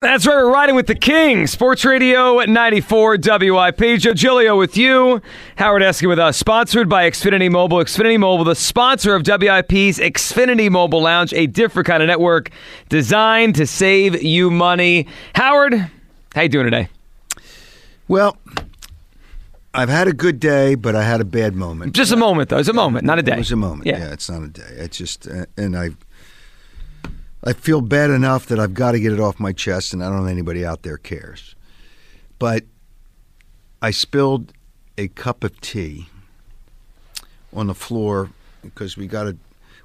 That's right, we're riding with the King. Sports Radio at 94 WIP. Joe Giglio with you. Howard Eskin with us. Sponsored by Xfinity Mobile. Xfinity Mobile, the sponsor of WIP's Xfinity Mobile Lounge, a different kind of network designed to save you money. Howard, how you doing today? Well, I've had a good day, but I had a bad moment. Just a moment, though. It's a moment, not a day. It was a moment. Yeah. Yeah, it's not a day. It's just, uh, and I, I feel bad enough that I've got to get it off my chest, and I don't know anybody out there cares. But I spilled a cup of tea on the floor because we got to.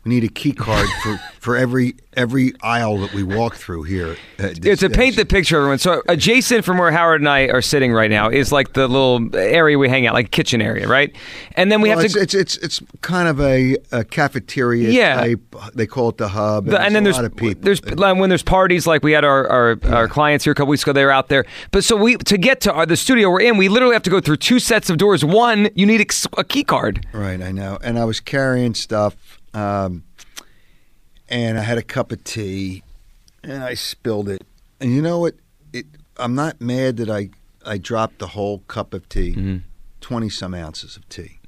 We need a key card for, for every every aisle that we walk through here. this It's to paint the picture, everyone. So, uh, adjacent from where Howard and I are sitting right now is like the little area we hang out, like kitchen area, right? And then we Well, have it's, to. it's it's it's kind of a, a cafeteria Yeah. type. They call it the hub, The- and then there's there's a lot of people. there's like, when there's parties like we had our our, our clients here a couple weeks ago they were out there but so we to get to our, the studio we're in we literally have to go through two sets of doors one you need a key card Right, I know. And I was carrying stuff, um, and I had a cup of tea, and I spilled it. And you know what? It, I'm not mad that I I dropped the whole cup of tea, 20 some ounces of tea.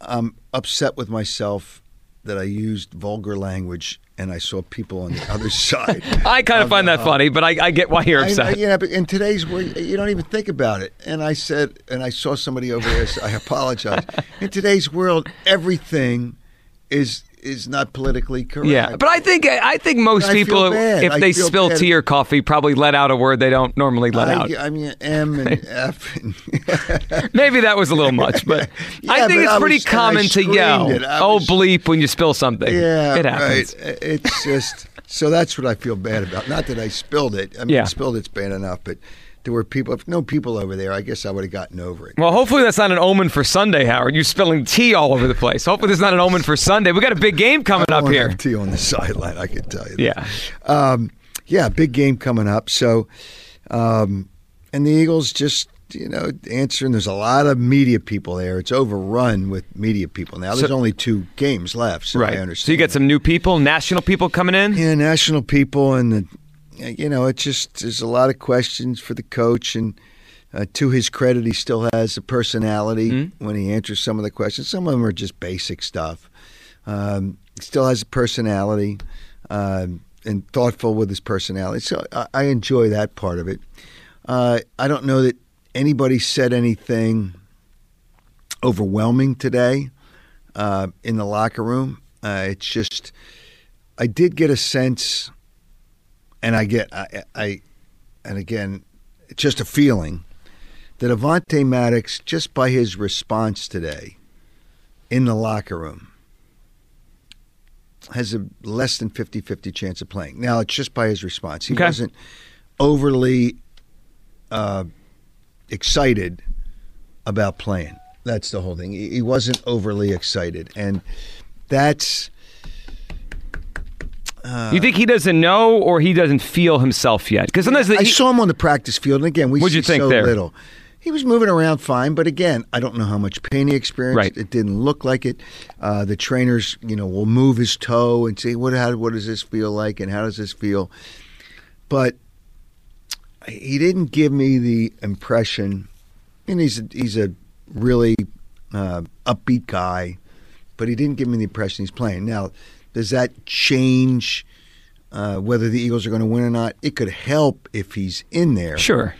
I'm upset with myself that I used vulgar language, and I saw people on the other side. I kind of find that funny but I, I get why you're I know, upset yeah, but in today's world, you don't even think about it. And I said, and I saw somebody over there. So I apologize. in today's world, everything is is not politically correct. yeah but I think I think most I people if I they spill bad. tea or coffee probably let out a word they don't normally let out I, I mean, M and F. And maybe that was a little much but I think but it's I pretty was- common to yell. Oh was- bleep when you spill something yeah, it happens right. It's just so that's what I feel bad about. Not that I spilled it. I mean, Yeah. spilled it's bad enough, but there were people. If no people over there, I guess I would have gotten over it. Well, hopefully that's not an omen for Sunday, Howard. You spilling tea all over the place. Hopefully that's not an omen for Sunday. We got a big game coming up here. tea on the sideline. I can tell you. that. Yeah. Um, yeah, big game coming up. So, um, and the Eagles just you know answering. There's a lot of media people there. It's overrun with media people now. There's So- only two games left, so I Right. understand. So you get some new people, national people coming in. yeah, national people, and the you know it just there's a lot of questions for the coach and. Uh, to his credit, he still has a personality Mm-hmm. when he answers some of the questions. Some of them are just basic stuff. Um, still has a personality um, and thoughtful with his personality. So I, I enjoy that part of it. Uh, I don't know that anybody said anything overwhelming today uh, in the locker room. Uh, it's just I did get a sense, and I get I, I and again, it's just a feeling that Avonte Maddox, just by his response today in the locker room, has a less than 50-50 chance of playing. Now, it's just by his response. He Okay. wasn't overly uh, excited about playing. That's the whole thing. He he wasn't overly excited, and that's you think he doesn't know or he doesn't feel himself yet? Because sometimes the, I saw him on the practice field, and again, we What'd see you think so there? little. He was moving around fine, but again, I don't know how much pain he experienced. Right. It didn't look like it. Uh, the trainers, you know, will move his toe and say, "What? How? What does this feel like? And how does this feel?" But he didn't give me the impression, and he's a, he's a really uh, upbeat guy, but he didn't give me the impression he's playing. Now, does that change uh, whether the Eagles are going to win or not? It could help if he's in there. sure.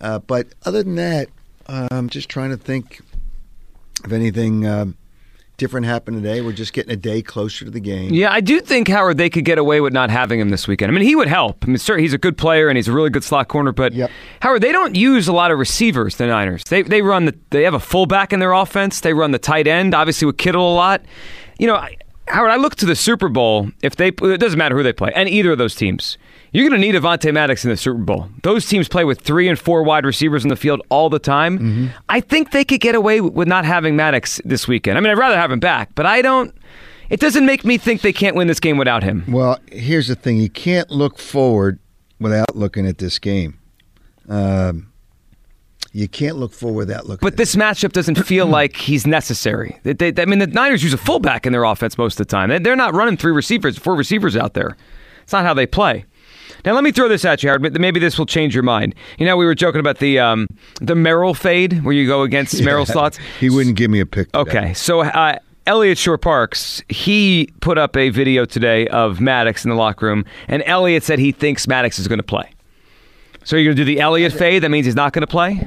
Uh, but other than that, uh, I'm just trying to think if anything um, different happened today. We're just getting a day closer to the game. Yeah, I do think Howard they could get away with not having him this weekend. I mean, he would help. I mean, sir, he's a good player and he's a really good slot corner. But Yep. Howard, they don't use a lot of receivers. The Niners. They they run the they have a fullback in their offense. They run the tight end, obviously with Kittle a lot. You know, I, Howard, I look to the Super Bowl. If they it doesn't matter who they play, and either of those teams. You're going to need Avonte Maddox in the Super Bowl. Those teams play with three and four wide receivers in the field all the time. Mm-hmm. I think they could get away with not having Maddox this weekend. I mean, I'd rather have him back, but I don't. It doesn't make me think they can't win this game without him. Well, here's the thing: you can't look forward without looking at this game. Um, you can't look forward without looking. But this matchup doesn't feel like he's necessary. They, they, I mean, the Niners use a fullback in their offense most of the time. They- They're not running three receivers, four receivers out there. It's not how they play. Now let me throw this at you, Howard. Maybe this will change your mind. You know, we were joking about the um, the Merrill fade, where you go against Merrill's thoughts. He wouldn't give me a pick. Okay, so uh, Eliot Shorr-Parks, he put up a video today of Maddox in the locker room, and Eliot said he thinks Maddox is going to play. So you're going to do the Eliot fade? That means he's not going to play.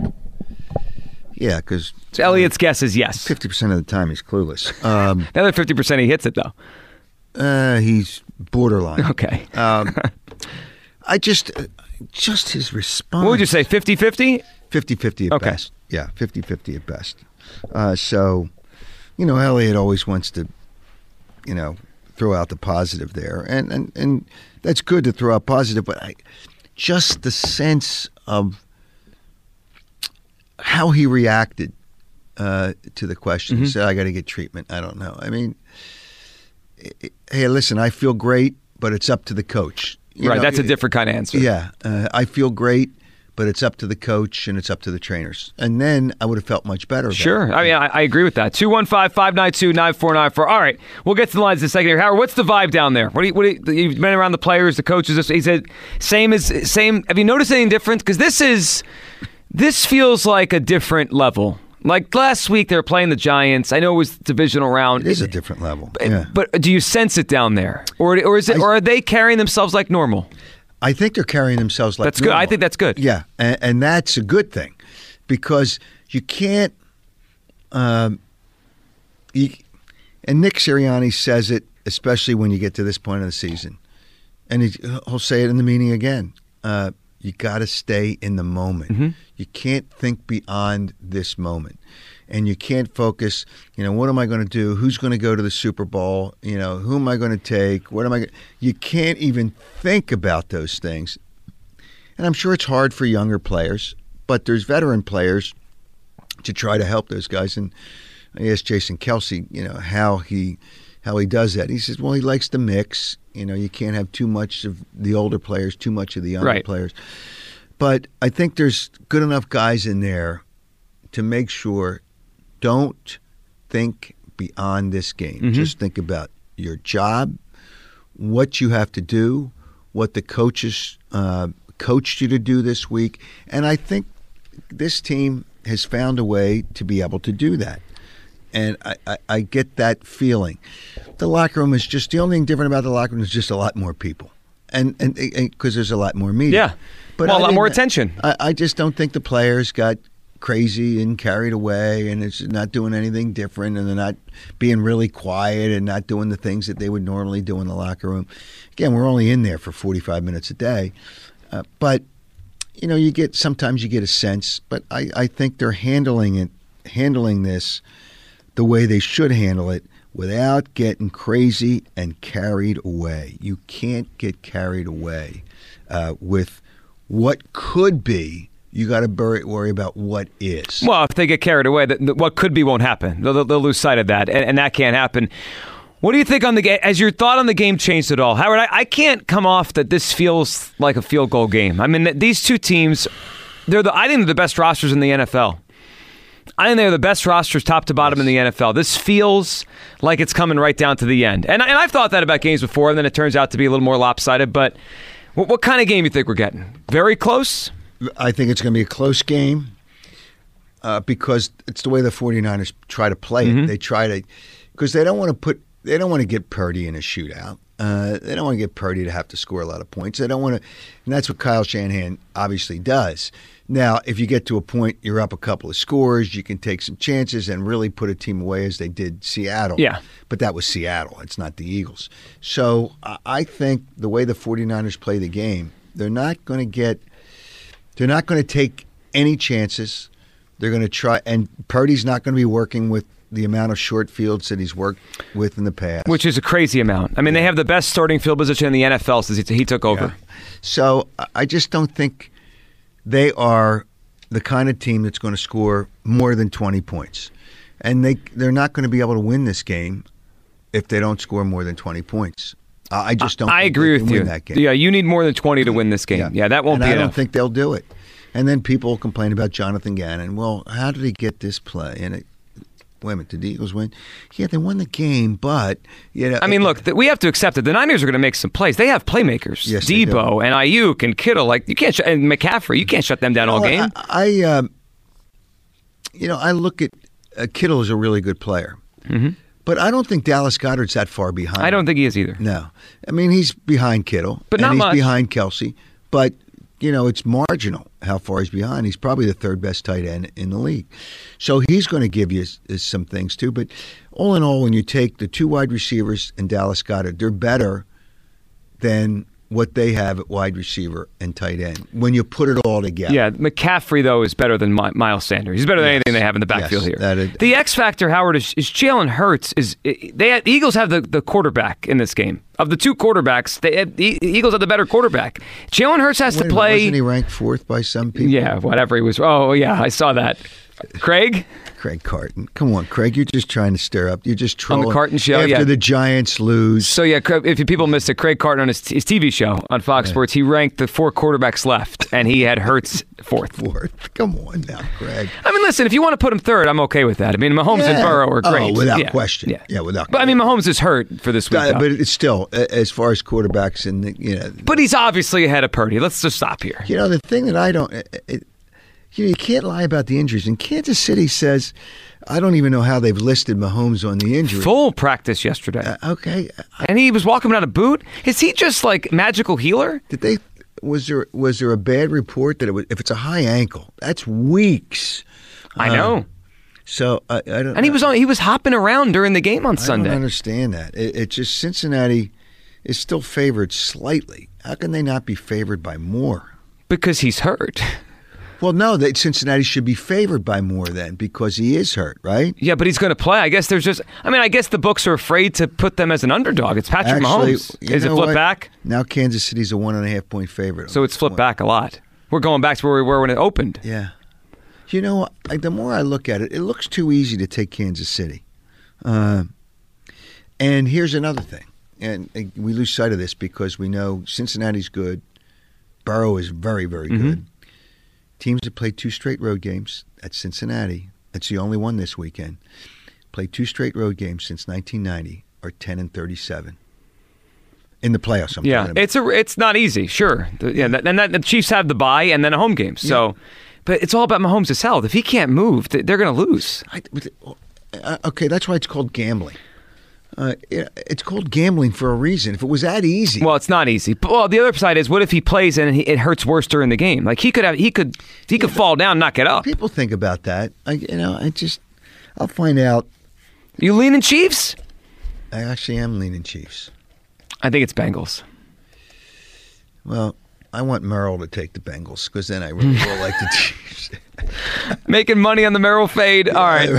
Yeah, because So Eliot's guess is yes. fifty percent of the time he's clueless. Um, The other fifty percent he hits it though. uh, he's borderline. Okay. Um, I just, uh, just his response. What would you say? 50-50? 50-50 at Okay. best. Yeah, 50-50 at best. Uh, so, you know, Eliot always wants to, you know, throw out the positive there, and and and that's good to throw out positive, but I, just the sense of how he reacted uh, to the question. He Mhm. said, "I got to get treatment." I don't know. I mean, i- i- hey, listen, I feel great, but it's up to the coach. You right. know, That's a different kind of answer. yeah, uh, I feel great, but it's up to the coach and it's up to the trainers. And then I would have felt much better. Sure. I mean, I, I agree with that. 215 592 9494. All right. We'll get to the lines in a second here. Howard, what's the vibe down there? What do you, what do you, you've been around the players, the coaches. He said, same as, same. Have you noticed anything different? Because this is, this feels like a different level. Like last week, they were playing the Giants. I know it was divisional round. it is a different level. But- yeah. But do you sense it down there, or or is it, I- or are they carrying themselves like normal? I think they're carrying themselves like That's good. I think that's good. Yeah, and, and that's a good thing because you can't. Um, you, and Nick Sirianni says it, especially when you get to this point of the season, and he, he'll say it in the meeting again. Uh, you got to stay in the moment. Mm-hmm. You can't think beyond this moment, and you can't focus. You know, what am I going to do? Who's going to go to the Super Bowl? You know, who am I going to take? What am I? Gonna, you can't even think about those things. And I'm sure it's hard for younger players, but there's veteran players to try to help those guys. And I asked Jason Kelce, you know, how he how he does that. He says, well, he likes to mix. You know, you can't have too much of the older players, too much of the younger Right. players. But I think there's good enough guys in there to make sure don't think beyond this game. Mhm. Just think about your job, what you have to do, what the coaches uh, coached you to do this week, and I think this team has found a way to be able to do that. And I, I, I get that feeling. The locker room is just the only thing different about the locker room is just a lot more people, and and because there's a lot more media. Yeah. Well, a lot more attention. I, I just don't think the players got crazy and carried away, and it's not doing anything different, and they're not being really quiet and not doing the things that they would normally do in the locker room. Again, we're only in there for 45 minutes a day, uh, but you know, you get sometimes you get a sense, but I, I think they're handling it, handling this the way they should handle it without getting crazy and carried away. You can't get carried away uh, with what could be. You got to worry about what is. Well, if they get carried away, that what could be won't happen. They'll, they'll lose sight of that, and, and that can't happen. What do you think on the game? Has your thought on the game changed at all, Howard? I, I can't come off that this feels like a field goal game. I mean, these two teams, they're the I think they're the best rosters in the NFL. I think they're the best rosters, top to bottom, in the NFL. This feels like it's coming right down to the end, and, and I've thought that about games before, and then it turns out to be a little more lopsided. But what, what kind of game you think we're getting? Very close. I think it's going to be a close game uh, because it's the way the 49ers try to play it. They try to because they don't want to put they don't want to get Purdy in a shootout. Uh, they don't want to get Purdy to have to score a lot of points. They don't want to, and that's what Kyle Shanahan obviously does. Now, if you get to a point you're up a couple of scores, you can take some chances and really put a team away as they did Seattle. Yeah. But that was Seattle. It's not the Eagles. So I- I think the way the 49ers play the game, they're not going to get they're not going to take any chances. They're going to try, and Purdy's not going to be working with the amount of short fields that he's worked with in the past. Which is a crazy amount. I mean, they have the best starting field position in the NFL since he, took over. So I- just don't think they are the kind of team that's going to score more than 20 points. And they they're not going to be able to win this game if they don't score more than 20 points. I I just don't. I think agree with you. That game. Yeah, you need more than 20 to win this game. Yeah, that won't and be I enough. don't think they'll do it. And then people will complain about Jonathan Gannon. Well, how did he get this play? And it, wait a minute, did the Eagles win? Yeah, they won the game, but you know. I mean, look, th- we have to accept it. The Niners are going to make some plays. They have playmakers. Yes, Deebo and Aiyuk and Kittle. Like you can't sh- and McCaffrey. You can't shut them down all game. I, I um, you know, I look at uh, Kittle is a really good player, but I don't think Dallas Goedert's that far behind. I don't think he is either. No, I mean he's behind Kittle, But and not he's much. behind Kelce, but you know it's marginal how far he's behind. He's probably the third best tight end in the league, so he's going to give you some things too. But all in all, when you take the two wide receivers and Dallas Goedert, they're better than what they have at wide receiver and tight end when you put it all together. Yeah, McCaffrey though is better than Mi- Miles Sanders. He's better than Yes. anything they have in the backfield Yes, here. that is- the X factor, Howard, is, is Jalen Hurts. Is they the Eagles have the, the quarterback in this game of the two quarterbacks? They, uh, the Eagles have the better quarterback. Jalen Hurts has Wait to minute, play. Wasn't he ranked fourth by some people? yeah, whatever he was. Oh yeah, I saw that. Craig, Craig Carton. Come on, Craig. You're just trying to stir up. You're just On the. Carton show, After yeah. the Giants lose. So yeah, if people missed it, Craig Carton on his, his TV show on Fox Sports, he ranked the four quarterbacks left, and he had Hurts fourth. Fourth. Come on now, Craig. I mean, listen, if you want to put him third, I'm okay with that. I mean, Mahomes and Yeah. Burrow are Oh, great. without Yeah. question. Yeah, Yeah, without But I mean, Mahomes is hurt for this week. Uh, but it's still, as far as quarterbacks and the, you know, But he's obviously ahead of Purdy. Let's just stop here. you know the thing that I don't, it, you know, you can't lie about the injuries. And Kansas City says, I don't even know how they've listed Mahomes on the injury. Full practice yesterday, Uh, okay, and he was walking without a boot. Is he just like magical healer? did they? Was there was there a bad report that it was, if it's a high ankle, that's weeks. I know. So I, I don't. And he was on. He was hopping around during the game on I Sunday. I don't understand that. It, it just Cincinnati is still favored slightly. How can they not be favored by more? because he's hurt. Well, no, that Cincinnati should be favored by more then because he is hurt, right? Yeah, but he's going to play. I guess there's just. I mean, I guess the books are afraid to put them as an underdog. It's Patrick Actually, Mahomes. Is it know flip what? back? Now Kansas City's a one and a half point favorite. So it's flipped back a lot. We're going back to where we were when it opened. Yeah. You know, the more I look at it, it looks too easy to take Kansas City. Uh, and here's another thing, and we lose sight of this because we know Cincinnati's good, Burrow is very, very Mm-hmm. Teams that played two straight road games at Cincinnati, that's the only one this weekend, played two straight road games since 1990, are 10 and 37 in the playoffs. I'm Yeah, it's a it's not easy, sure. The- Yeah, and that the Chiefs have the bye and then a home game. So, but it's all about Mahomes' health. If he can't move, they're going to lose. I, uh, okay, that's why it's called gambling. Uh, it- it's called gambling for a reason. If it was that easy, Well, it's not easy. But well, the other side is, what if he plays and he, it hurts worse during the game? Like he could have, he could, he could fall down, not get up. people think about that. I, you know, I just, I'll find out. You leaning Chiefs? I actually am leaning Chiefs. I think it's Bengals. Well, I want Merrill to take the Bengals because then I really will like the Chiefs. Making money on the Merrill fade. All right,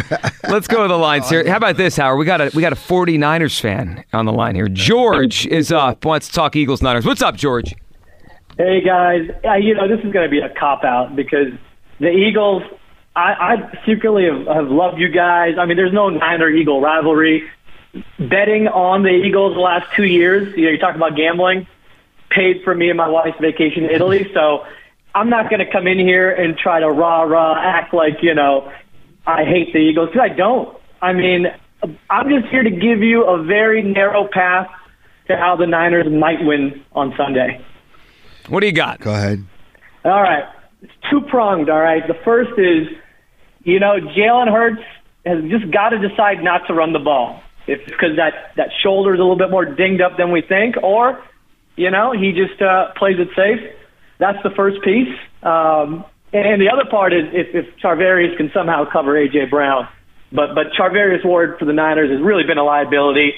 let's go to the lines here. How about this, Howard? We got a we got a 49ers fan on the line here. George is up. Wants to talk Eagles Niners. What's up, George? Hey guys, uh, you know this is going to be a cop out because the Eagles. I, I secretly have, have loved you guys. I mean, there's no Niner Eagle rivalry. Betting on the Eagles the last two years, you know, you talk about gambling, paid for me and my wife's vacation to Italy. So I'm not going to come in here and try to rah rah act like you know I hate the Eagles because I don't. I mean, I'm just here to give you a very narrow path to how the Niners might win on Sunday. What do you got? Go ahead. All right. It's two pronged, all right. The first is, you know, Jalen Hurts has just got to decide not to run the ball. If it's because that, that shoulder is a little bit more dinged up than we think, or, you know, he just uh, plays it safe. That's the first piece. Um, and the other part is if, if Charvarius can somehow cover A.J. Brown. But, but Charvarius Ward for the Niners has really been a liability.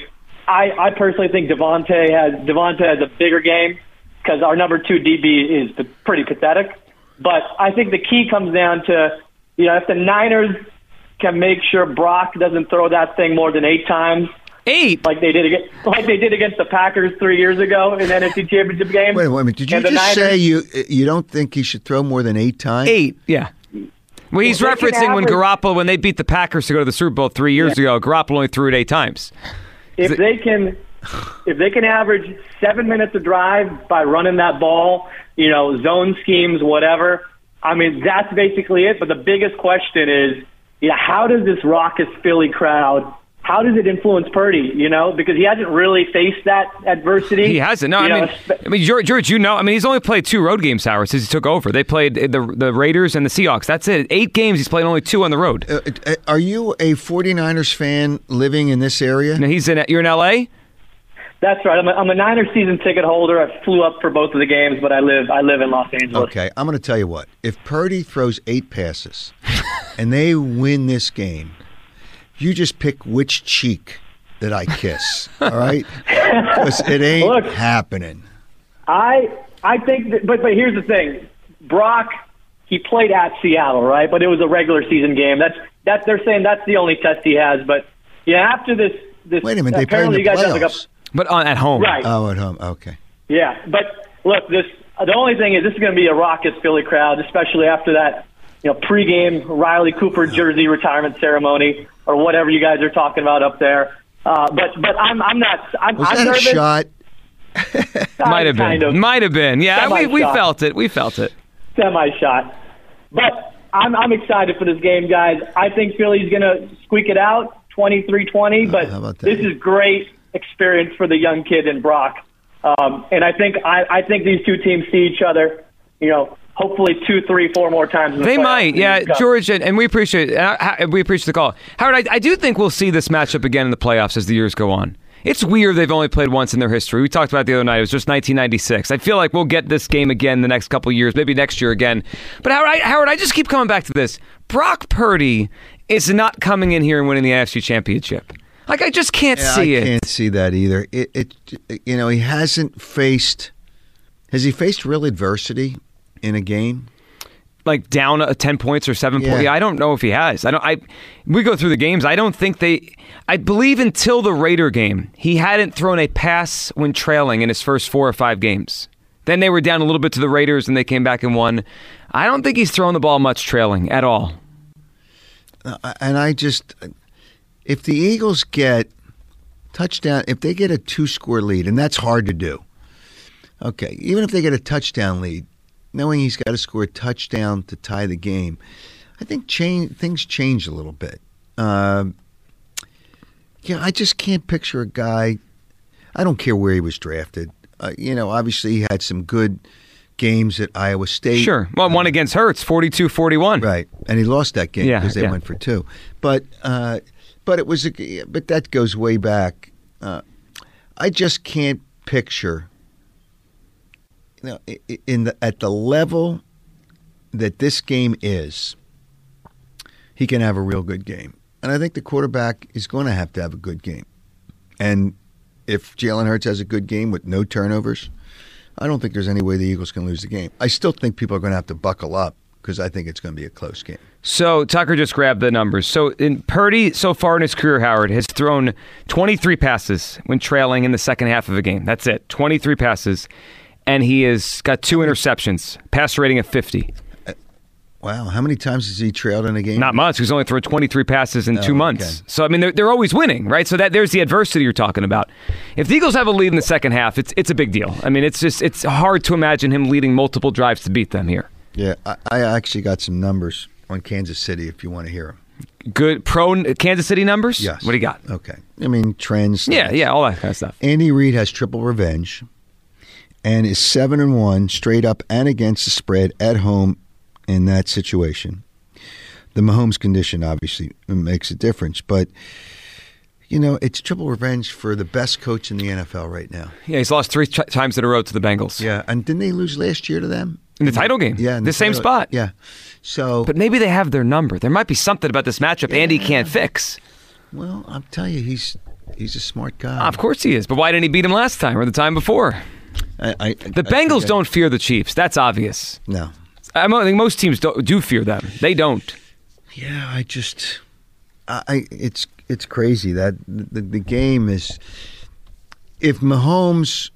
I, I personally think DeVonta has, DeVonta has a bigger game because our number two DB is pretty pathetic. But I think the key comes down to, you know, if the Niners can make sure Brock doesn't throw that thing more than eight times, Eight. like they did against, like they did against the Packers three years ago in the NFC Championship game. Wait, wait a minute. Did you just Niners- say you you don't think he should throw more than eight times? Eight. Yeah. Well, he's Well, they can referencing when average- Garoppolo when they beat the Packers to go to the Super Bowl three years ago. Garoppolo only threw it eight times. if they can if they can average seven minutes a drive by running that ball, you know, zone schemes, whatever. I mean, that's basically it. But the biggest question is, you know, how does this raucous Philly crowd? How does it influence Purdy? You know, because he hasn't really faced that adversity. He hasn't. No, You I know, mean, spe- I mean, George, George, you know, I mean, he's only played two road games, Howard, since he took over. They played the the Raiders and the Seahawks. That's it. Eight games. He's played only two on the road. Uh, uh, are you a 49ers fan living in this area? Now he's in. You're in L.A. That's right. I'm a, I'm a Niners season ticket holder. I flew up for both of the games, but I live I live in Los Angeles. Okay, I'm going to tell you what. If Purdy throws eight passes and they win this game, you just pick which cheek that I kiss. all right? Because it ain't Look. happening. I I think, that, but but here's the thing, Brock. He played at Seattle, right? But it was a regular season game. That's that they're saying that's the only test he has. But yeah, after this this Wait a minute, they play in apparently the you guys have like a playoffs. But on, at home. right. Oh, at home. Okay. Yeah, but look, this the only thing is this is going to be a raucous Philly crowd, especially after that you know pregame Riley Cooper jersey retirement ceremony or whatever you guys are talking about up there. Uh, but but I'm I'm not I'm, Was I'm that nervous. a shot? Might have been. Kind of Might have been. Yeah, we, we felt it. We felt it. semi shot. But I'm I'm excited for this game, guys. I think Philly's going to squeak it out 23-20, but how about that? this is great experience for the young kid in Brock. Um, and I think I, I think these two teams see each other, you know, hopefully two, three, four more times. In the They might, yeah, George, and, and we appreciate and I- we appreciate the call, Howard. I, I do think we'll see this matchup again in the playoffs as the years go on. It's weird they've only played once in their history. We talked about it the other night. It was just 1996. I feel like we'll get this game again the next couple years, maybe next year again. But Howard, I, Howard, I just keep coming back to this. Brock Purdy is not coming in here and winning the AFC Championship. Like I just can't Yeah, see I it. can't see that either. It, it, you know, he hasn't faced. Has he faced real adversity in a game? like down uh, 10 points or 7 Yeah. points. Yeah, I don't know if he has. I don't I we go through the games. I don't think they I believe until the Raider game, he hadn't thrown a pass when trailing in his first 4 or 5 games. Then they were down a little bit to the Raiders and they came back and won. I don't think he's thrown the ball much trailing at all. Uh, and I just, if the Eagles get touchdown, if they get a two score lead, and that's hard to do. Okay, even if they get a touchdown lead, knowing he's got to score a touchdown to tie the game, I think change, things change a little bit. Um, yeah, I just can't picture a guy. I don't care where he was drafted. Uh, you know, obviously he had some good games at Iowa State. Sure. Well, one against Hurts, 42-41. Right, and he lost that game Yeah, because they yeah. went for two. But uh, but it was a, but that goes way back. Uh, I just can't picture. You know, in the at the level that this game is, he can have a real good game, and I think the quarterback is going to have to have a good game. And if Jalen Hurts has a good game with no turnovers, I don't think there's any way the Eagles can lose the game. I still think people are going to have to buckle up because I think it's going to be a close game. So Tucker just grabbed the numbers. So in Purdy so far in his career, Howard has thrown 23 passes when trailing in the second half of a game. That's it, 23 passes, and he has got two interceptions, pass rating of 50. Uh, wow, how many times has he trailed in a game? Not much. He's only thrown 23 passes in Oh, two months. okay. So I mean, they're, they're always winning, right? So that there's the adversity you're talking about. If the Eagles have a lead in the second half, it's it's a big deal. I mean, it's just it's hard to imagine him leading multiple drives to beat them here. Yeah, I, I actually got some numbers on Kansas City if you want to hear them. Good pro Kansas City numbers. Yes. What do you got? Okay. I mean, trends. Yeah, yeah, all that kind of stuff. Andy Reid has triple revenge and is 7 and 1 straight up and against the spread at home in that situation. The Mahomes condition obviously makes a difference, but you know, it's triple revenge for the best coach in the NFL right now. Yeah, he's lost three t- times in a row to the Bengals. Yeah, and didn't they lose last year to them? In the title game. Yeah, in The same title- spot. Yeah. So, But maybe they have their number. There might be something about this matchup Andy can't fix. well, I'll tell you, he's he's a smart guy. Of course he is. But why didn't he beat him last time or the time before? I, I, The Bengals don't fear the Chiefs. That's obvious. No. I think most teams do, do fear them. They don't. Yeah, I just, I, it's it's crazy that the, the game is. If Mahomes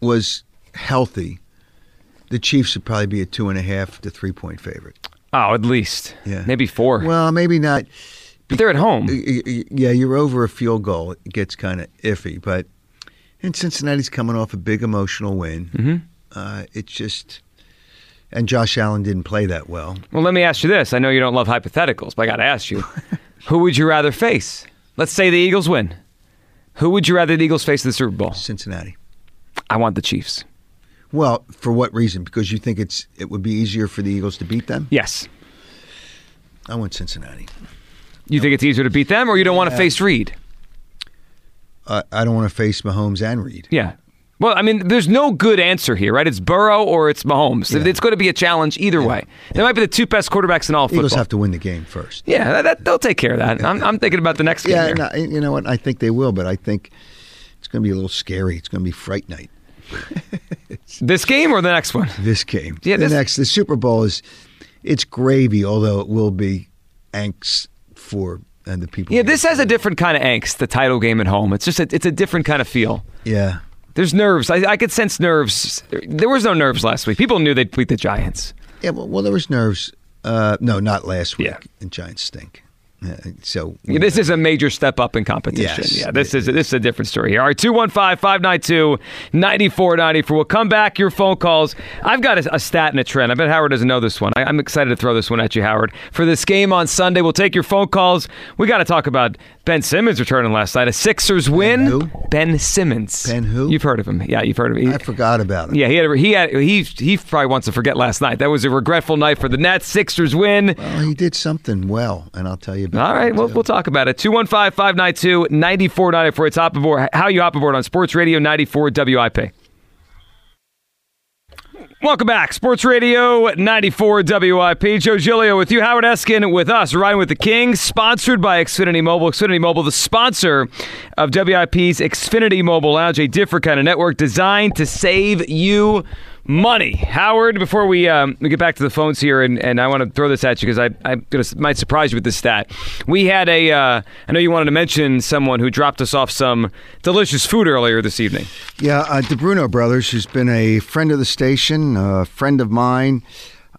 was healthy, the Chiefs would probably be a two and a half to three point favorite. Oh, at least. Yeah. Maybe four. Well, maybe not. but they're at home. Yeah, you're over a field goal. It gets kind of iffy, but and Cincinnati's coming off a big emotional win. Mhm. Uh, it's just, And Josh Allen didn't play that well. Well, let me ask you this. I know you don't love hypotheticals, but I got to ask you. Who would you rather face? Let's say the Eagles win. Who would you rather the Eagles face in the Super Bowl? Cincinnati. I want the Chiefs. Well, for what reason? Because you think it's it would be easier for the Eagles to beat them? Yes. I want Cincinnati. You think it's easier to beat them, or you don't want to face Reid? Uh, I don't want to face Mahomes and Reid. Yeah. Well, I mean, there's no good answer here, right? It's Burrow or it's Mahomes. Yeah. It's going to be a challenge either way. They might be the two best quarterbacks in all football. Eagles have to win the game first. yeah, that, that- they'll take care of that. I'm, I'm thinking about the next game. Yeah, no, you know what? I think they will, but I think it's going to be a little scary. It's going to be fright night. This game or the next one? This game. Yeah, the this- next. The Super Bowl is it's gravy, although it will be angst for uh, the people. Yeah, this has a different kind of angst. The title game at home. It's just a, it's a different kind of feel. Yeah. There's nerves. I, I could sense nerves. There was no nerves last week. People knew they'd beat the Giants. Yeah, well, well there was nerves. Uh, no, not last week. Yeah. And Giants stink. Uh, so Yeah, this is a major step up in competition. Yes. Yeah, this is this is a different story here. All right, 215-592-9494. We'll come back, your phone calls. I've got a, a stat and a trend. I bet Howard doesn't know this one. I, I'm excited to throw this one at you, Howard. For this game on Sunday, we'll take your phone calls. We got to talk about Ben Simmons returning last night. A Sixers win. who? Ben Simmons. Ben who? You've heard of him. Yeah, you've heard of him. He- I forgot about him. yeah, he had a, he had he he probably wants to forget last night. That was a regretful night for the Nets. Sixers win. Well, he did something well, and I'll tell you about All right, we'll, we'll talk about it. 215 592 9494. It's Hop Aboard. How you hop aboard on Sports Radio 94 WIP. Welcome back. Sports Radio 94 WIP. Joe Giglio with you. Howard Eskin with us. Riding with the King. Sponsored by Xfinity Mobile. Xfinity Mobile, the sponsor of WIP's Xfinity Mobile Lounge, a different kind of network designed to save you money. Howard, before we, um, we get back to the phones here, and, and I want to throw this at you because I, I gonna, might surprise you with this stat. We had a, uh, I know you wanted to mention someone who dropped us off some delicious food earlier this evening. Yeah, uh, Di Bruno Brothers, who's been a friend of the station, a friend of mine.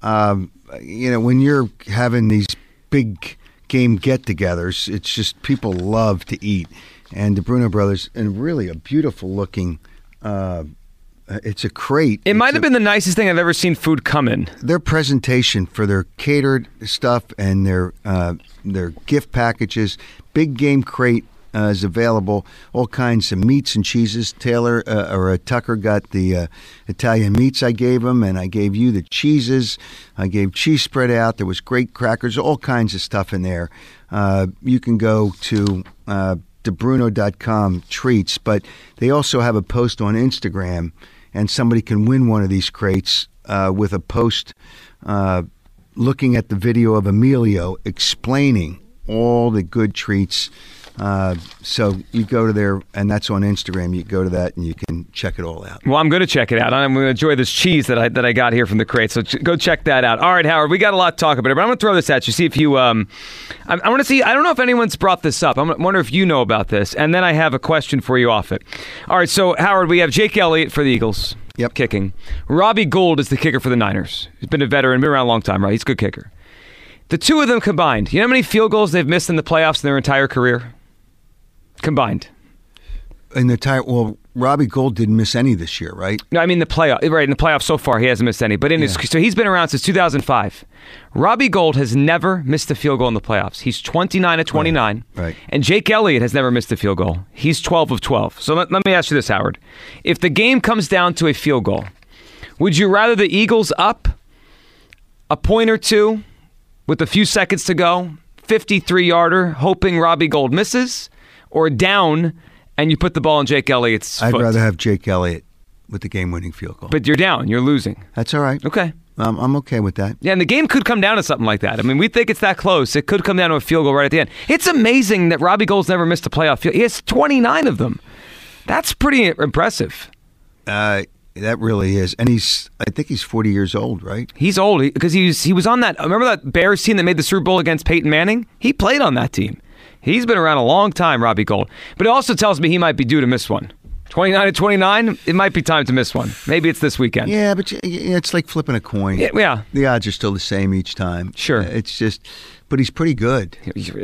Um, you know, when you're having these big game get-togethers, it's just people love to eat, and Di Bruno Brothers, and really a beautiful looking. Uh, it's a crate. It might It's have a- been the nicest thing I've ever seen food come in. their presentation for their catered stuff and their uh, their gift packages. Big Game Crate uh, is available. All kinds of meats and cheeses. Taylor uh, or uh, Tucker got the uh, Italian meats I gave him, and I gave you the cheeses. I gave cheese spread out. There was great crackers. All kinds of stuff in there. Uh, you can go to. Uh, DiBruno.com treats, but they also have a post on Instagram, and somebody can win one of these crates uh, with a post uh, looking at the video of Emilio explaining all the good treats. Uh, so you go to there, and that's on Instagram. You go to that, and you can check it all out. Well, I'm going to check it out. I'm going to enjoy this cheese that I that I got here from the crate. So ch- go check that out. All right, Howard, we got a lot to talk about, but I'm going to throw this at you. See if you. Um, I, I want to see. I don't know if anyone's brought this up. I'm- I wonder if you know about this, and then I have a question for you off it. All right, so Howard, we have Jake Elliott for the Eagles. Yep. kicking. Robbie Gould is the kicker for the Niners. He's been a veteran, been around a long time, right? He's a good kicker. The two of them combined, you know how many field goals they've missed in the playoffs in their entire career? Combined. In the tire, well, Robbie Gould didn't miss any this year, right? No, I mean the playoff. Right in the playoffs so far, he hasn't missed any. But in his, so he's been around since 2005. Robbie Gould has never missed a field goal in the playoffs. He's 29 of 29. right. And Jake Elliott has never missed a field goal. He's 12 of 12. So let, let me ask you this, Howard: If the game comes down to a field goal, would you rather the Eagles up a point or two with a few seconds to go, 53 yarder, hoping Robbie Gould misses, or down and you put the ball in Jake Elliott's I'd foot? rather have Jake Elliott with the game-winning field goal. But you're down. You're losing. That's all right. Okay. Um, I'm okay with that. Yeah, and the game could come down to something like that. I mean, we think it's that close. It could come down to a field goal right at the end. It's amazing that Robbie Gould's never missed a playoff field. He has 29 of them. That's pretty impressive. Uh, that really is, and he's. I think he's 40 years old, right? He's old because he was he was on that. Remember that Bears team that made the Super Bowl against Peyton Manning? He played on that team. He's been around a long time, Robbie Gould. But it also tells me he might be due to miss one. 29 to 29, it might be time to miss one. Maybe it's this weekend. Yeah, but it's like flipping a coin. Yeah, yeah. The odds are still the same each time. Sure. Uh, It's just, but he's pretty good.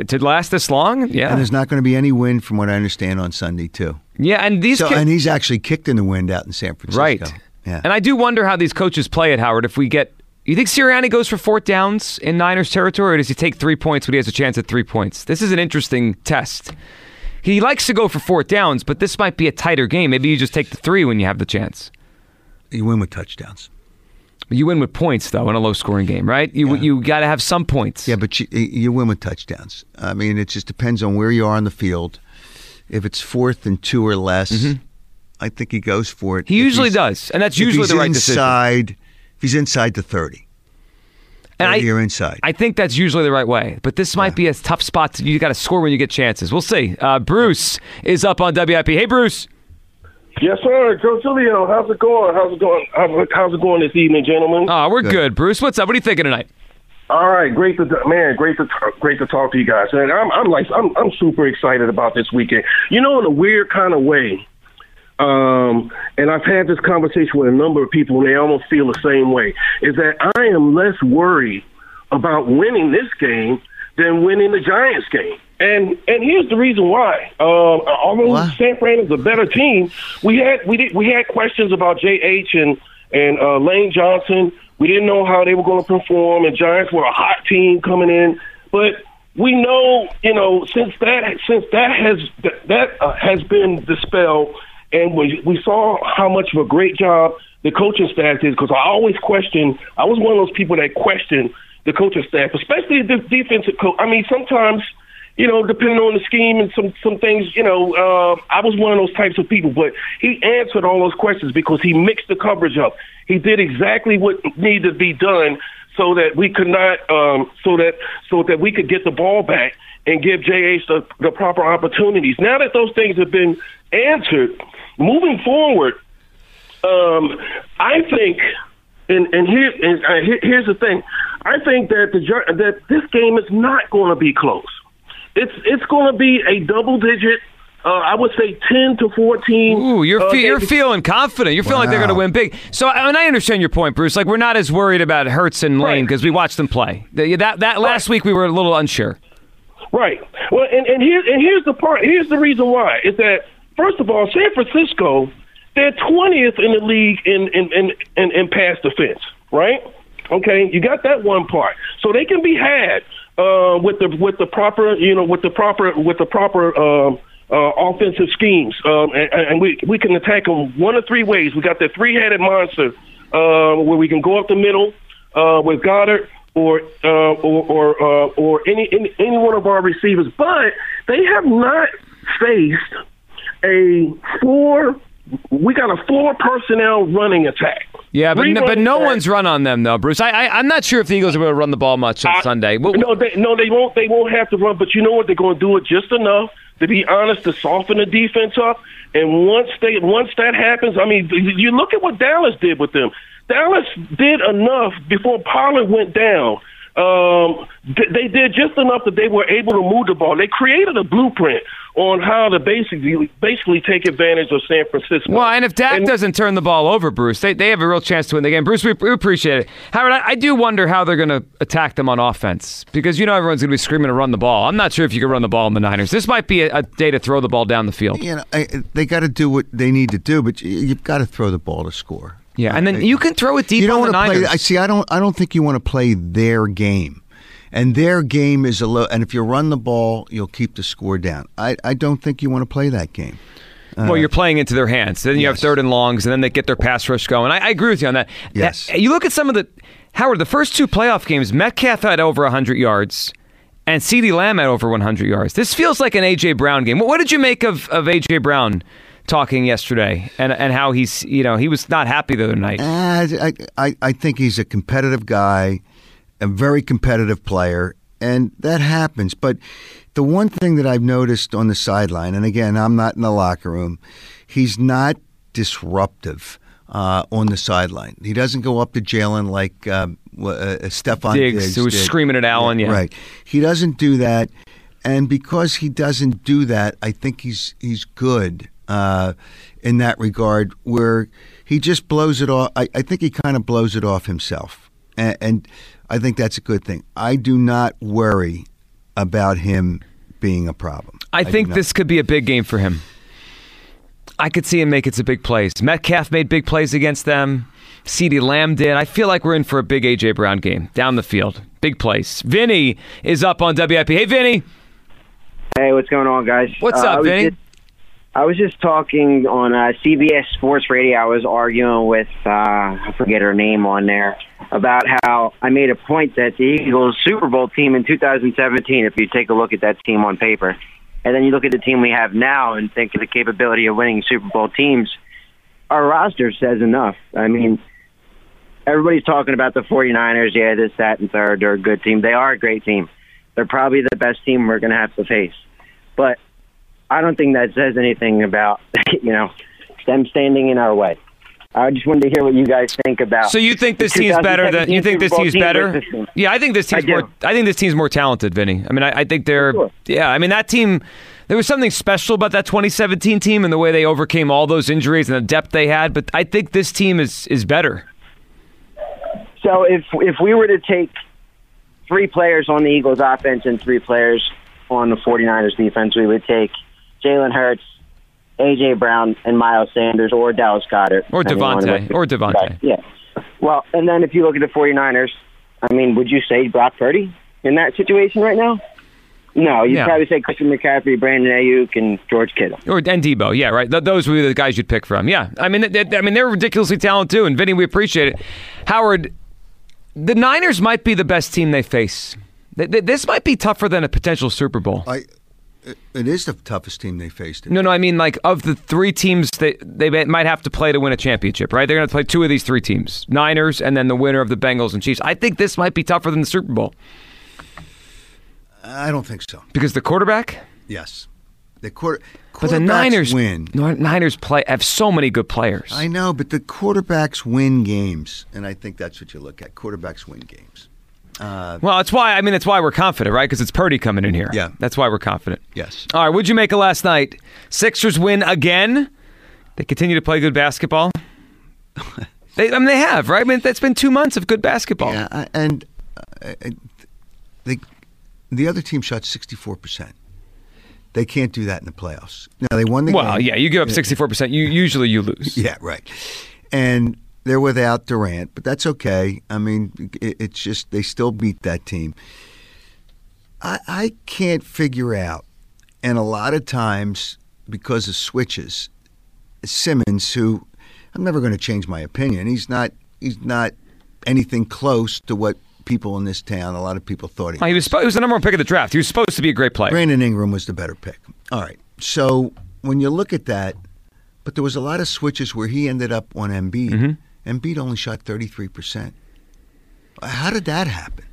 To last this long? Yeah. And there's not going to be any wind, from what I understand, on Sunday too. Yeah, and these So, ki- and he's actually kicked in the wind out in San Francisco. Right. Yeah. And I do wonder how these coaches play it, Howard, if we get You think Sirianni goes for fourth downs in Niners territory, or does he take three points when he has a chance at three points? This is an interesting test. He likes to go for fourth downs, but this might be a tighter game. Maybe you just take the three when you have the chance. You win with touchdowns. You win with points, though, in a low scoring game, right? You you got to have some points. Yeah, but you, you win with touchdowns. I mean, it just depends on where you are on the field. If it's fourth and two or less, mm-hmm. I think he goes for it. He If usually does, and that's usually the right decision. Inside, If he's inside the thirty, And I, you're inside. I think that's usually the right way. But this might be a tough spot. To, you got to score when you get chances. We'll see. Uh, Bruce is up on WIP. Hey, Bruce. Yes, sir. Joe Giglio, how's it going? How's it going? How's, how's it going this evening, gentlemen? Oh, we're good. Good. Bruce. What's up? What are you thinking tonight? All right, great to man, great to great to talk to you guys. And I'm I'm like I'm I'm super excited about this weekend. You know, in a weird kind of way. Um, and I've had this conversation with a number of people, and they almost feel the same way. Is that I am less worried about winning this game than winning the Giants game. And and here's the reason why. Um, although? San Fran is a better team, we had we did we had questions about JH and and uh, Lane Johnson. We didn't know how they were going to perform, and Giants were a hot team coming in. But we know, you know, since that since that has that, that uh, has been dispelled, and we we saw how much of a great job the coaching staff did. Because I always question. I was one of those people that question the coaching staff, especially the defensive coach. I mean, sometimes you know, depending on the scheme and some some things, you know, uh, I was one of those types of people. But he answered all those questions because he mixed the coverage up. He did exactly what needed to be done so that we could not, um, so that so that we could get the ball back and give JH the, the proper opportunities. Now that those things have been answered, moving forward, um, I think, and and here and uh, here, here's the thing, I think that the that this game is not going to be close. It's it's going to be a double digit. Uh, I would say ten to fourteen. Ooh, you're uh, you're feeling confident. You're feeling like they're going to win big. So, and I understand your point, Bruce. Like we're not as worried about Hurts and Lane Right. because we watched them play. The- That that last week we were a little unsure. Right. Well, and and here and here's the part. Here's the reason why is that first of all, San Francisco, they're twentieth in the league in in, in in in pass defense. Right. Okay. You got that one part. So they can be had uh, with the with the proper you know with the proper with the proper. Um, uh, offensive schemes, um, and, and we we can attack them one of three ways. We got the three-headed monster, uh, where we can go up the middle uh, with Goddard or uh, or or, uh, or any, any any one of our receivers, but they have not faced a four. We got a four personnel running attack. Yeah, but no, but no attack. one's run on them though, Bruce. I, I I'm not sure if the Eagles are going to run the ball much on I- Sunday. Well, No, they, no, they won't. They won't have to run. But you know what? They're going to do it just enough to be honest to soften the defense up. And once they once that happens, I mean, you look at what Dallas did with them. Dallas did enough before Pollard went down. Um, th- they did just enough that they were able to move the ball. They created a blueprint on how to basically basically take advantage of San Francisco. Well, and if Dak And- doesn't turn the ball over, Bruce, they, they have a real chance to win the game. Bruce, we, we appreciate it. Howard, I, I do wonder how they're going to attack them on offense because you know everyone's going to be screaming to run the ball. I'm not sure if you can run the ball in the Niners. This might be a, a day to throw the ball down the field. you know, I, they got to do what they need to do, but you, you've got to throw the ball to score. Yeah, and then Uh, you can throw it deep you don't on the wanna Niners. play. I see. I don't. I don't think you want to play their game, and their game is a low. And if you run the ball, you'll keep the score down. I, I don't think you want to play that game. well, you're playing into their hands. Then you have third and longs, and then they get their pass rush going. I, I agree with you on that. Yes. That- you look at some of the Howard. The first two playoff games, Metcalf had over 100 yards, and CeeDee Lamb had over 100 yards. This feels like an AJ Brown game. What, what did you make of, of AJ Brown talking yesterday, and and how he's you know he was not happy the other night? Uh, I, I, I think he's a competitive guy, a very competitive player, and that happens. But the one thing that I've noticed on the sideline, and again, I'm not in the locker room, he's not disruptive uh, on the sideline. He doesn't go up to Jalen like um, uh, uh, Stefon Diggs, Diggs, who was did. screaming at Allen, yeah. right. He doesn't do that, and because he doesn't do that, I think he's he's good uh, in that regard. Where he just blows it off. I, I think he kind of blows it off himself, and, and I think that's a good thing. I do not worry about him being a problem. I do think not. this could be a big game for him. I could see him make it some big plays. Metcalf made big plays against them. CeeDee Lamb did. I feel like we're in for a big A.J. Brown game down the field. Big place. Vinny is up on WIP. Hey, Vinny. Hey, what's going on, guys? What's Uh, up, Vinny? just- I was just talking on uh, CBS Sports Radio. I was arguing with uh, I forget her name on there about how I made a point that the Eagles Super Bowl team in 2017. If you take a look at that team on paper, and then you look at the team we have now and think of the capability of winning Super Bowl teams, our roster says enough. I mean, everybody's talking about the 49ers. Yeah, this, that, and third. They're a good team. They are a great team. They're probably the best team we're going to have to face. But I don't think that says anything about, you know, them standing in our way. I just wanted to hear what you guys think about. So you think this team's better than you think this team's team better? Yeah, I think this team's I more. I think this team's more talented, Vinny. I mean, I, I think they're. Sure. Yeah, I mean that team. There was something special about that 2017 team and the way they overcame all those injuries and the depth they had. But I think this team is is better. So if if we were to take three players on the Eagles offense and three players on the 49ers defense, we would take Jalen Hurts, AJ Brown, and Miles Sanders, or Dallas Goedert. Or depending DeVonta. Or DeVonta. Right, Yeah. Well, and then if you look at the 49ers, I mean, would you say Brock Purdy in that situation right now? No, you'd Yeah. probably say Christian McCaffrey, Brandon Aiyuk, and George Kittle. Or and Deebo, yeah, right. Th- those would be the guys you'd pick from. Yeah, I mean, th- th- I mean, they're ridiculously talented too. And Vinny, we appreciate it. Howard, the Niners might be the best team they face. Th- th- This might be tougher than a potential Super Bowl. I, it- is the toughest team they faced. No, no, I mean like of the three teams they they might have to play to win a championship, right? They're going to play two of these three teams, Niners, and then the winner of the Bengals and Chiefs. I think this might be tougher than the Super Bowl I don't think so. because the quarterback. Yes, the quarter. But the Niners win. Niners play have so many good players. I know, but the quarterbacks win games, and I think that's what you look at. Quarterbacks win games. Uh, well, it's why I mean it's why we're confident, right? Because it's Purdy coming in here. Yeah. that's why we're confident. yes. All right, what'd you make of last night? Sixers win again. They continue to play good basketball. they, I mean, they have, right? I mean, that's been two months of good basketball. Yeah, I- and uh, the the other team shot sixty four percent. They can't do that in the playoffs. Now they won the Well, game. yeah, you give up sixty four percent. You usually you lose. Yeah, right. And they're without Durant, but that's okay. I mean, it, it's just they still beat that team. I, I can't figure out, and a lot of times because of switches, Simmons, who I'm never going to change my opinion. He's not. He's not anything close to what people in this town. A lot of people thought he. Oh, he was. He was the number one pick of the draft. He was supposed to be a great player. Brandon Ingram was the better pick. All right. So when you look at that, but there was a lot of switches where he ended up on Embiid. Mm-hmm. Embiid only shot 33%. How did that happen?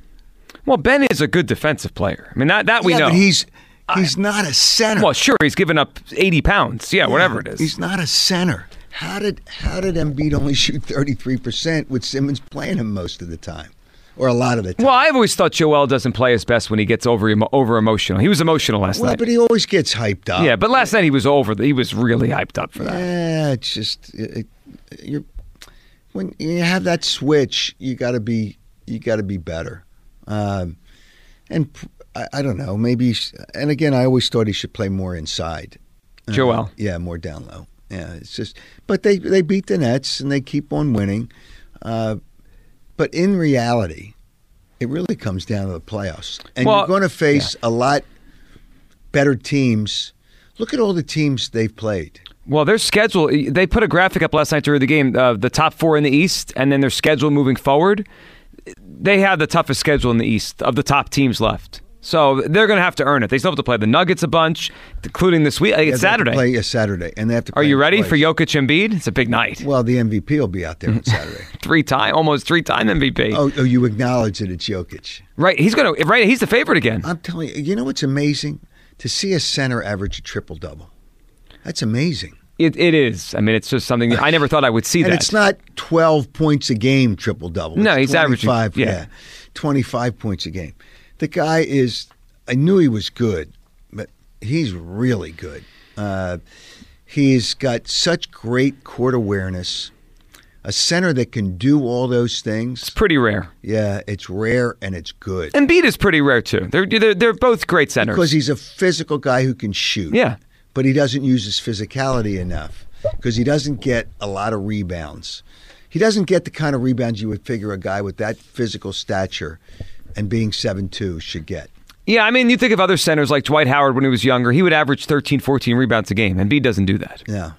Well, Ben is a good defensive player. I mean, that that we yeah, know. but he's he's not a center. well, sure, he's given up eighty pounds. Yeah, whatever it is. He's not a center. How did how did Embiid only shoot 33% with Simmons playing him most of the time? Or a lot of the time? Well, I've always thought Joel doesn't play his best when he gets over over emotional. He was emotional last Well, night. but he always gets hyped up. yeah, but last night he was over. He was really hyped up for that. Yeah, it's just it- you're when you have that switch, you got to be you got to be better. Um, and I don't know, maybe. And again, I always thought he should play more inside. Uh, Joel. yeah, more down low. Yeah, it's just. But they they beat the Nets and they keep on winning. Uh, but in reality, it really comes down to the playoffs, and Well, you're going to face a lot better teams. Look at all the teams they've played. Well, their schedule, they put a graphic up last night during the game, uh, the top four in the East, and then their schedule moving forward. They have the toughest schedule in the East of the top teams left. So they're going to have to earn it. They still have to play the Nuggets a bunch, including this week. Yeah, It's they have to Saturday. Play a Saturday, and they have to. Are you ready for Jokic Embiid? It's a big night. Well, the MVP will be out there on Saturday. Three time, almost three time MVP. oh, oh, you acknowledge that it's Jokic. Right, he's going to. Right, he's the favorite again. I'm telling you, you know what's amazing? To see a center average a triple double. That's amazing. It, it is. I mean, it's just something I never thought I would see and that. it's not 12 points a game triple double. No, he's averaging- 25, yeah. 25 points a game. The guy is, I knew he was good, but he's really good. Uh, he's got such great court awareness. A center that can do all those things. It's pretty rare. Yeah, it's rare and it's good. And Embiid is pretty rare too. They're they're, they're both great centers. Because he's a physical guy who can shoot. Yeah. But he doesn't use his physicality enough because he doesn't get a lot of rebounds. he doesn't get the kind of rebounds you would figure a guy with that physical stature and being seven two should get. Yeah, I mean, you think of other centers like Dwight Howard when he was younger, he would average 13, 14 rebounds a game. Embiid doesn't do that. Yeah,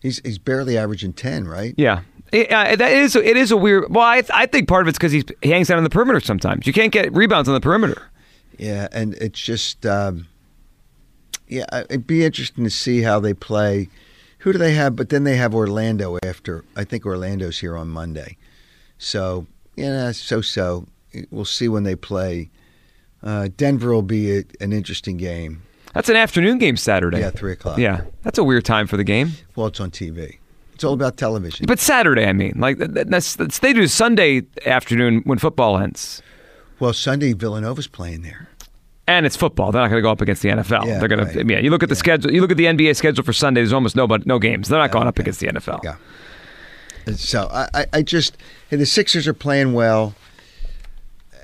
he's he's barely averaging ten, right? Yeah. It, uh, that is it is a weird. Well, I, I think part of it's because he hangs out on the perimeter sometimes. You can't get rebounds on the perimeter. Yeah, and it's just um, yeah, it'd be interesting to see how they play. Who do they have? But then they have Orlando after. I think Orlando's here on Monday, so yeah, so so. We'll see when they play. Uh, Denver will be a, an interesting game. That's an afternoon game Saturday. Yeah, three o'clock. Yeah, that's a weird time for the game. Well, it's on TV. It's all about television. But Saturday, I mean, like that's, that's they do Sunday afternoon when football ends, Well, Sunday Villanova's playing there. And it's football. They're not going to go up against the NFL. Yeah, They're going right. to. Yeah, you look at the schedule. You look at the NBA schedule for Sunday. There's almost no but no games. They're not going up okay. against the NFL. Yeah. And So I, I, just and the Sixers are playing well,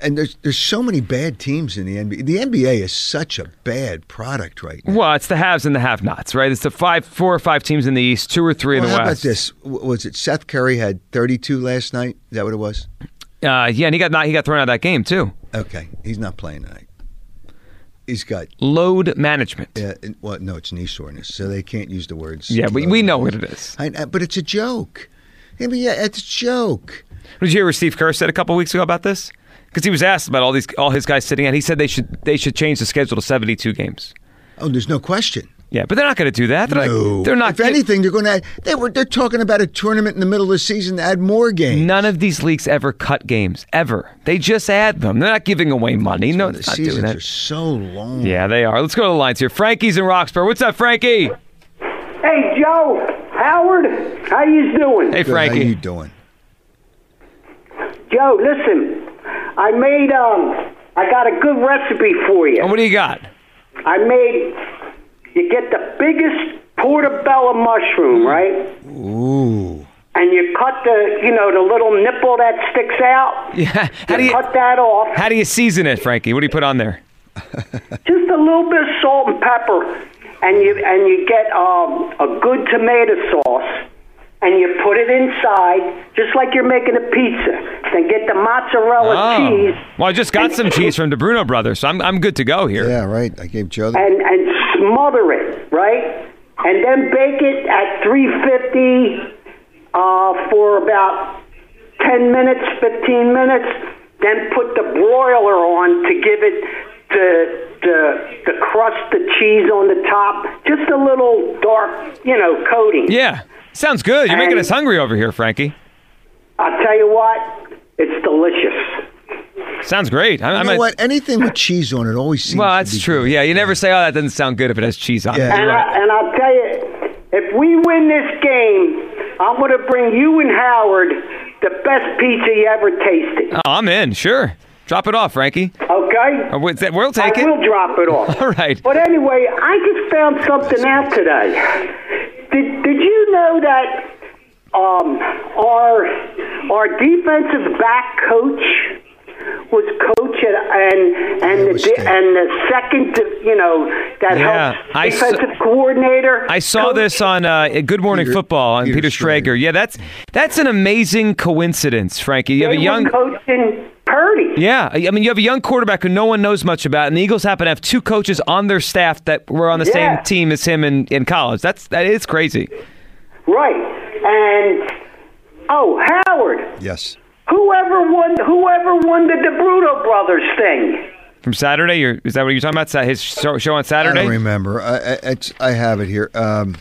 and there's there's so many bad teams in the NBA. The NBA is such a bad product right now. Well, it's the haves and the have-nots, right? It's the five, four or five teams in the East, two or three Well, in the how West. about this? Was it Seth Curry had 32 last night? Is that what it was? Uh, yeah, and he got not, he got thrown out of that game too. Okay, he's not playing tonight. He's got Load management. uh, well, no, it's knee soreness, so they can't use the words. Yeah, we, we know what it is. I, I- but it's a joke. I mean, yeah, it's a joke. Did you hear what Steve Kerr said a couple weeks ago about this? Because he was asked about all these all his guys sitting out. He said they should they should change the schedule to seventy two games. Oh, there's no question. Yeah, but they're not going to do that. They're, No, not, they're not. If anything, they're going to. They were. They're talking about a tournament in the middle of the season to add more games. None of these leagues ever cut games ever. They just add them. They're not giving away money. No, the they're not doing seasons that. are so long. Yeah, they are. Let's go to the lines here. Frankie's in Roxborough. What's up, Frankie? Hey, Joe, Howard, how you doing? Hey, Good. How you doing? Joe, listen, I made um, I got a good recipe for you. And what do you got? I made, you get the biggest portobello mushroom, right? Ooh. And you cut the, you know, the little nipple that sticks out. Yeah. How do You you cut that off. how do you season it, Frankie? What do you put on there? Just a little bit of salt and pepper, and you and you get um, a good tomato sauce, and you put it inside, just like you're making a pizza. Then get the mozzarella Oh. cheese Well, I just got some cheese from Di Bruno Brothers, so I'm I'm good to go here. Yeah, right. I gave Joe. The, and and smother it, right? And then bake it at 350 uh, for about 10 minutes, 15 minutes. Then put the broiler on to give it the the the crust, the cheese on the top, just a little dark, you know, coating. Yeah. Sounds good. You're making us hungry over here, Frankie. I'll tell you what, it's delicious. Sounds great. I, you I'm know a- what? Anything with cheese on it always seems. Well, to that's be true. good. Yeah, you never say, "Oh, that doesn't sound good" if it has cheese on it. Yeah. And, right. I, and I'll tell you, if we win this game, I'm going to bring you and Howard the best pizza you ever tasted. Oh, I'm in. Sure. Drop it off, Frankie. Okay? Uh, wait, that- We'll take I it. will drop it off. All right. But anyway, I just found something out today. Did Did you know that um, our our defensive back coach was coach at, and and the and the second you know that Yeah, helps I s- defensive coordinator. I saw coach. this on uh, Good Morning Peter- Football on Peter, Peter Schrager. Schrager. Yeah, that's that's an amazing coincidence, Frankie. You have a young were coaching Purdy. Yeah, I I mean, you have a young quarterback who no one knows much about, and the Eagles happen to have two coaches on their staff that were on the Yeah. same team as him in, in college. That's that is crazy. Right. And oh, Howard, Yes. Whoever won whoever won the Di Bruno brothers thing. From Saturday, you're, is that what you're talking about? His show, show on I Saturday? don't remember. I, I, it's, I have it here. Um,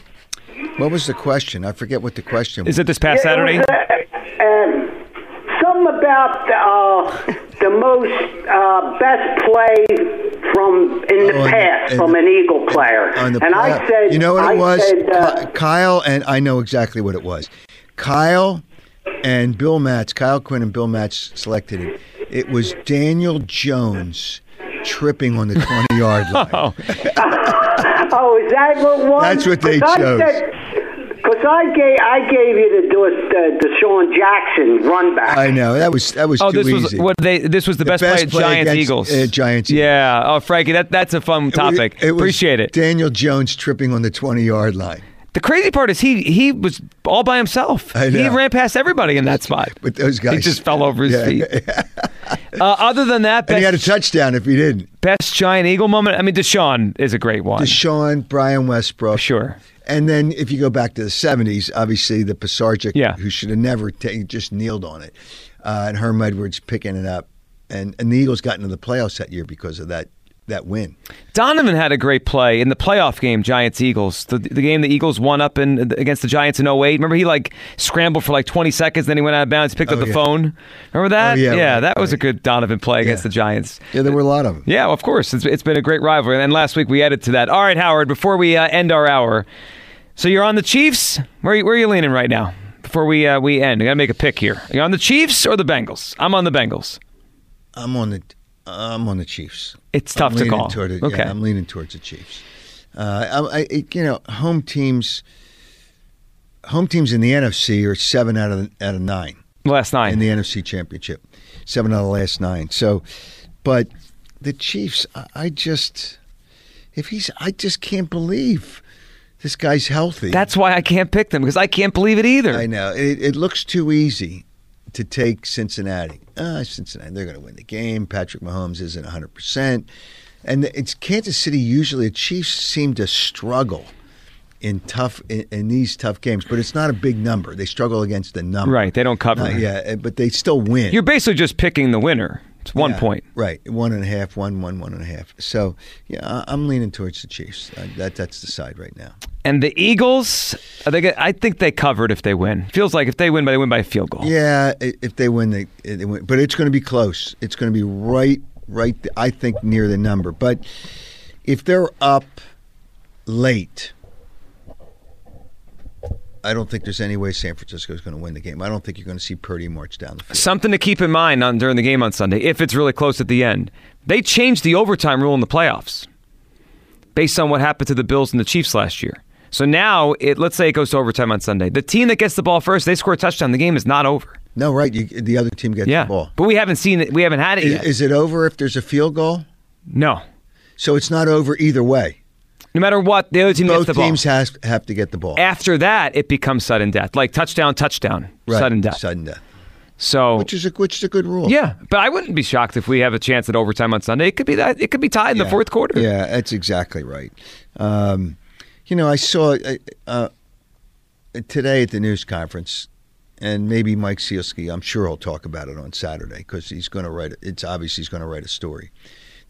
what was the question? I forget what the question was. Is it this past It Saturday? was, uh, um, something about uh, the most uh, best play from in the Oh, past and- from an Eagle player. on the and I said, you know what I it was? Said, uh, Kyle and I know exactly what it was. Kyle and Bill Matz, Kyle Quinn and Bill Matz selected it. It was Daniel Jones tripping on the 20 yard line. Oh, oh, is that what was? That's what they chose. Because I gave I gave you the the, the DeSean Jackson run back. I know that was that was oh, too this was easy. what they. This was the, The best, best play at play Giants against, Eagles. uh, Giants Eagles. Yeah. Oh, Frankie, that that's a fun It was- topic. It was Appreciate it. Daniel Jones tripping on the 20 yard line. The crazy part is he he was all by himself. He ran past everybody in that spot. But those guys, he just fell over his Yeah. feet. Uh, other than that, and he had a touchdown if he didn't. best giant eagle moment. I mean, DeSean is a great one. DeSean, Brian Westbrook. Sure. And then if you go back to the 70s, obviously the Pisarcik, Yeah. who should have never ta- just kneeled on it, uh, and Herm Edwards picking it up. And, and the Eagles got into the playoffs that year because of that that win. Donovan had a great play in the playoff game, Giants Eagles. The, the game the Eagles won up in against the Giants in 08. Remember he like scrambled for like 20 seconds, then he went out of bounds, picked Oh, up the yeah. phone. Remember that? Oh, yeah, right, that was a good Donovan play against Yeah. the Giants. Yeah, there were a lot of them. Yeah, of course. It's, it's been a great rivalry. And last week we added to that. All right, Howard, before we uh, end our hour, so you're on the Chiefs? Where, are you- where are you leaning right now? Before we uh, we end, I got to make a pick here. Are you on the Chiefs or the Bengals? I'm on the Bengals. I'm on the I'm on the Chiefs. It's tough to call. Toward it. Okay. Yeah, I'm leaning towards the Chiefs. Uh, I, I, you know, home teams, home teams in the NFC are seven out of out of nine Last nine. in the NFC Championship, seven out of the last nine. So, but the Chiefs, I, I just, if he's, I just can't believe this guy's healthy. That's why I can't pick them because I can't believe it either. I know it, it looks too easy to take Cincinnati. Ah, Cincinnati, they're going to win the game. Patrick Mahomes isn't 100, percent and it's Kansas City. Usually, the Chiefs seem to struggle in tough in, in these tough games, but it's not a big number. They struggle against the number, Right, they don't cover. Uh, yeah, but they still win. You're basically just picking the winner. It's one Yeah, point. right? One and a half, one, one, one and a half. So, yeah, I'm leaning towards the Chiefs. That that's the side right now. And the Eagles, are they, I think they covered if they win. Feels like if they win, they win by a field goal. Yeah, if they win, they, they win. But it's going to be close. It's going to be right, right. I think near the number. But if they're up late, I don't think there's any way San Francisco is going to win the game. I don't think you're going to see Purdy march down the field. Something to keep in mind on during the game on Sunday, if it's really close at the end. They changed the overtime rule in the playoffs based on what happened to the Bills and the Chiefs last year. So now, it let's say it goes to overtime on Sunday. The team that gets the ball first, they score a touchdown. The game is not over. No, right. You, the other team gets Yeah, the ball. but we haven't seen it. We haven't had it Is, yet. is it over if there's a field goal? no. So it's not over either way. No matter what, the other team Both gets the ball. teams has, have to get the ball. After that, it becomes sudden death, like touchdown, touchdown, Right. sudden death. Sudden death. So Which is a which is a good rule. Yeah, but I wouldn't be shocked if we have a chance at overtime on Sunday. It could be that. It could be tied in the fourth quarter. Yeah, that's exactly right. Um, you know, I saw uh, uh, today at the news conference, and maybe Mike Sielski. I'm sure he'll talk about it on Saturday because he's going to write. It's obvious he's going to write a story.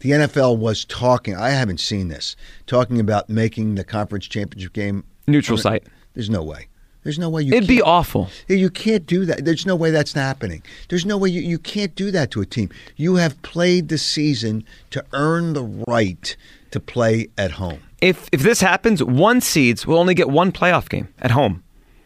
The NFL was talking. I haven't seen this talking about making the conference championship game Neutral site. There's no way. There's no way you. It'd be awful. you can't do that. There's no way that's happening. There's no way you, you can't do that to a team. You have played the season to earn the right to play at home. If if this happens, one seeds will only get one playoff game at home,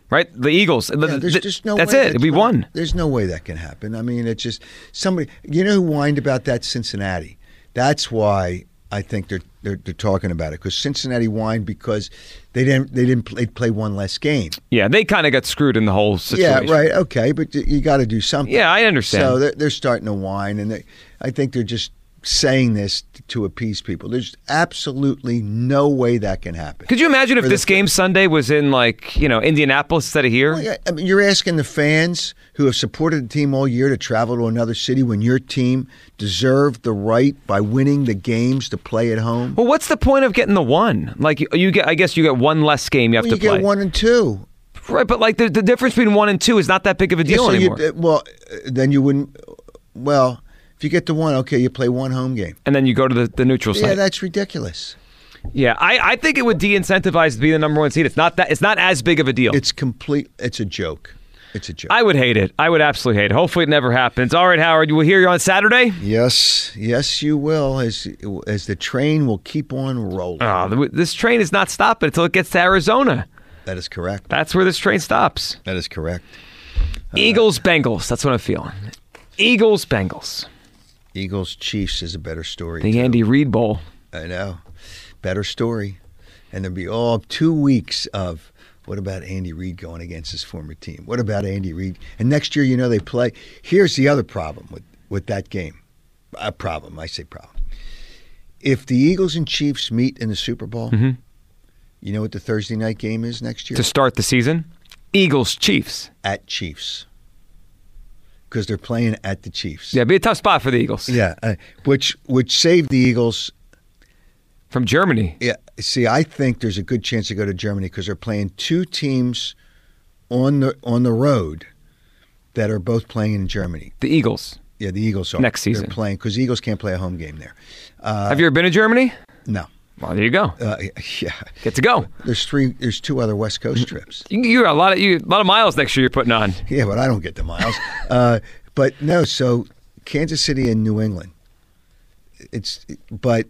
right? The Eagles. the- there's the- just no that's it. Be not- one. There's no way that can happen. I mean, it's just somebody. You know who whined about that? Cincinnati. That's why I think they're they're, they're talking about it because Cincinnati whined because they didn't they didn't play, play one less game. Yeah, they kind of got screwed in the whole situation. Yeah, right. Okay, but you got to do something. Yeah, I understand. So they're, they're starting to whine, and they, I think they're just saying this to appease people. There's absolutely no way that can happen. Could you imagine if the- this game Sunday was in like you know Indianapolis instead of here? Well, yeah, I mean, you're asking the fans who have supported the team all year to travel to another city when your team deserved the right by winning the games to play at home. Well, what's the point of getting the one? Like you, you get, I guess you get one less game you have Well, you to play. get one and two. Right, but like the, the difference between one and two is not that big of a Yeah, deal so anymore. uh, well, uh, then you wouldn't. Well, if you get the one, okay, you play one home game. and then you go to the, the neutral Yeah, site. that's ridiculous. Yeah, I, I think it would de-incentivize to be the number one seed. It's not that. It's not as big of a deal. It's complete. It's a joke. It's a joke. I would hate it. I would absolutely hate it. Hopefully, it never happens. All right, Howard, we'll hear you on Saturday. Yes, yes, you will. As as the train will keep on rolling. Oh, this train is not stopping until it gets to Arizona. that is correct. That's where this train stops. That is correct. Eagles, Bengals. That's what I'm feeling. Eagles, Bengals. Eagles Chiefs is a better story. The too. Andy Reid Bowl. I know, better story, and there'll be all two weeks of. What about Andy Reid going against his former team? What about Andy Reid? And next year, you know, they play. Here's the other problem with, with that game. A problem. I say problem. If the Eagles and Chiefs meet in the Super Bowl, Mhm. You know what the Thursday night game is next year? To start the season, Eagles Chiefs. at Chiefs. Because they're playing at the Chiefs. Yeah, be a tough spot for the Eagles Yeah, uh, which which saved the Eagles. from Germany. Yeah, see, I think there's a good chance to go to Germany because they're playing two teams on the on the road that are both playing in Germany. The Eagles. Yeah, the Eagles are Next season. They're playing because Eagles can't play a home game there. Uh, Have you ever been to Germany? No, Well, there you go. uh, yeah. Get to go. There's three. There's two other West Coast trips. You, you got a lot of you, a lot of miles next year you're putting on. Yeah, but I don't get the miles. uh, but no, so Kansas City and New England. It's but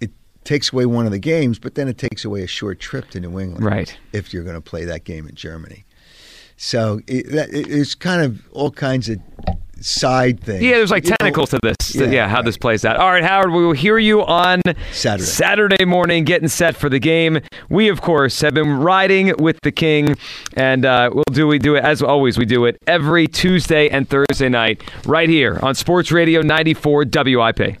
it takes away one of the games, but then it takes away a short trip to New England. Right. If you're going to play that game in Germany, so it, it, it's kind of all kinds of side thing. Yeah, there's like You know, tentacles to this. Yeah, Yeah, how this plays out. All right, Howard, we will hear you on Saturday. Saturday morning, getting set for the game. We, of course, have been riding with the King, and uh, we'll do we do it as always. We do it every Tuesday and Thursday night right here on Sports Radio 94 WIP.